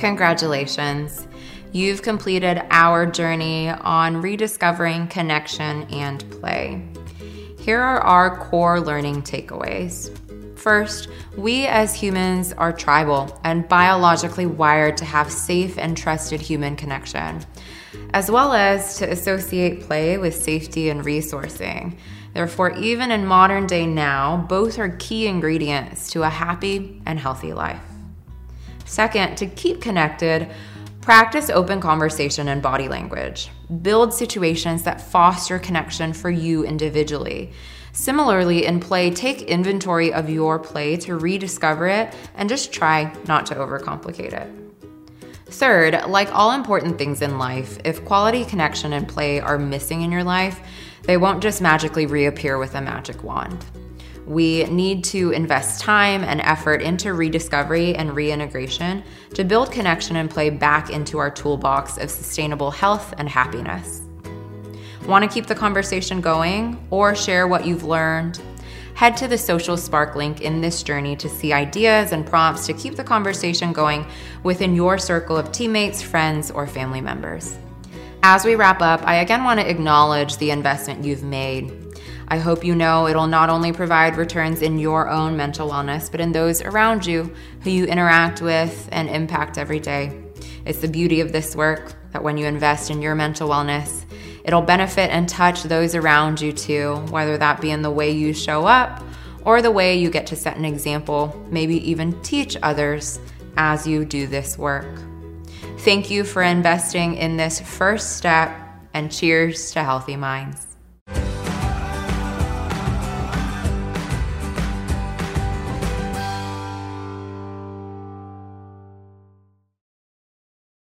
Congratulations. You've completed our journey on rediscovering connection and play. Here are our core learning takeaways. First, we as humans are tribal and biologically wired to have safe and trusted human connection, as well as to associate play with safety and resourcing. Therefore, even in modern day now, both are key ingredients to a happy and healthy life. Second, to keep connected, practice open conversation and body language. Build situations that foster connection for you individually. Similarly, in play, take inventory of your play to rediscover it and just try not to overcomplicate it. Third, like all important things in life, if quality connection and play are missing in your life, they won't just magically reappear with a magic wand. We need to invest time and effort into rediscovery and reintegration to build connection and play back into our toolbox of sustainable health and happiness. Want to keep the conversation going or share what you've learned? Head to the Social Spark link in this journey to see ideas and prompts to keep the conversation going within your circle of teammates, friends, or family members. As we wrap up, I again want to acknowledge the investment you've made I hope you know it'll not only provide returns in your own mental wellness, but in those around you who you interact with and impact every day. It's the beauty of this work that when you invest in your mental wellness, it'll benefit and touch those around you too, whether that be in the way you show up or the way you get to set an example, maybe even teach others as you do this work. Thank you for investing in this first step, and cheers to healthy minds.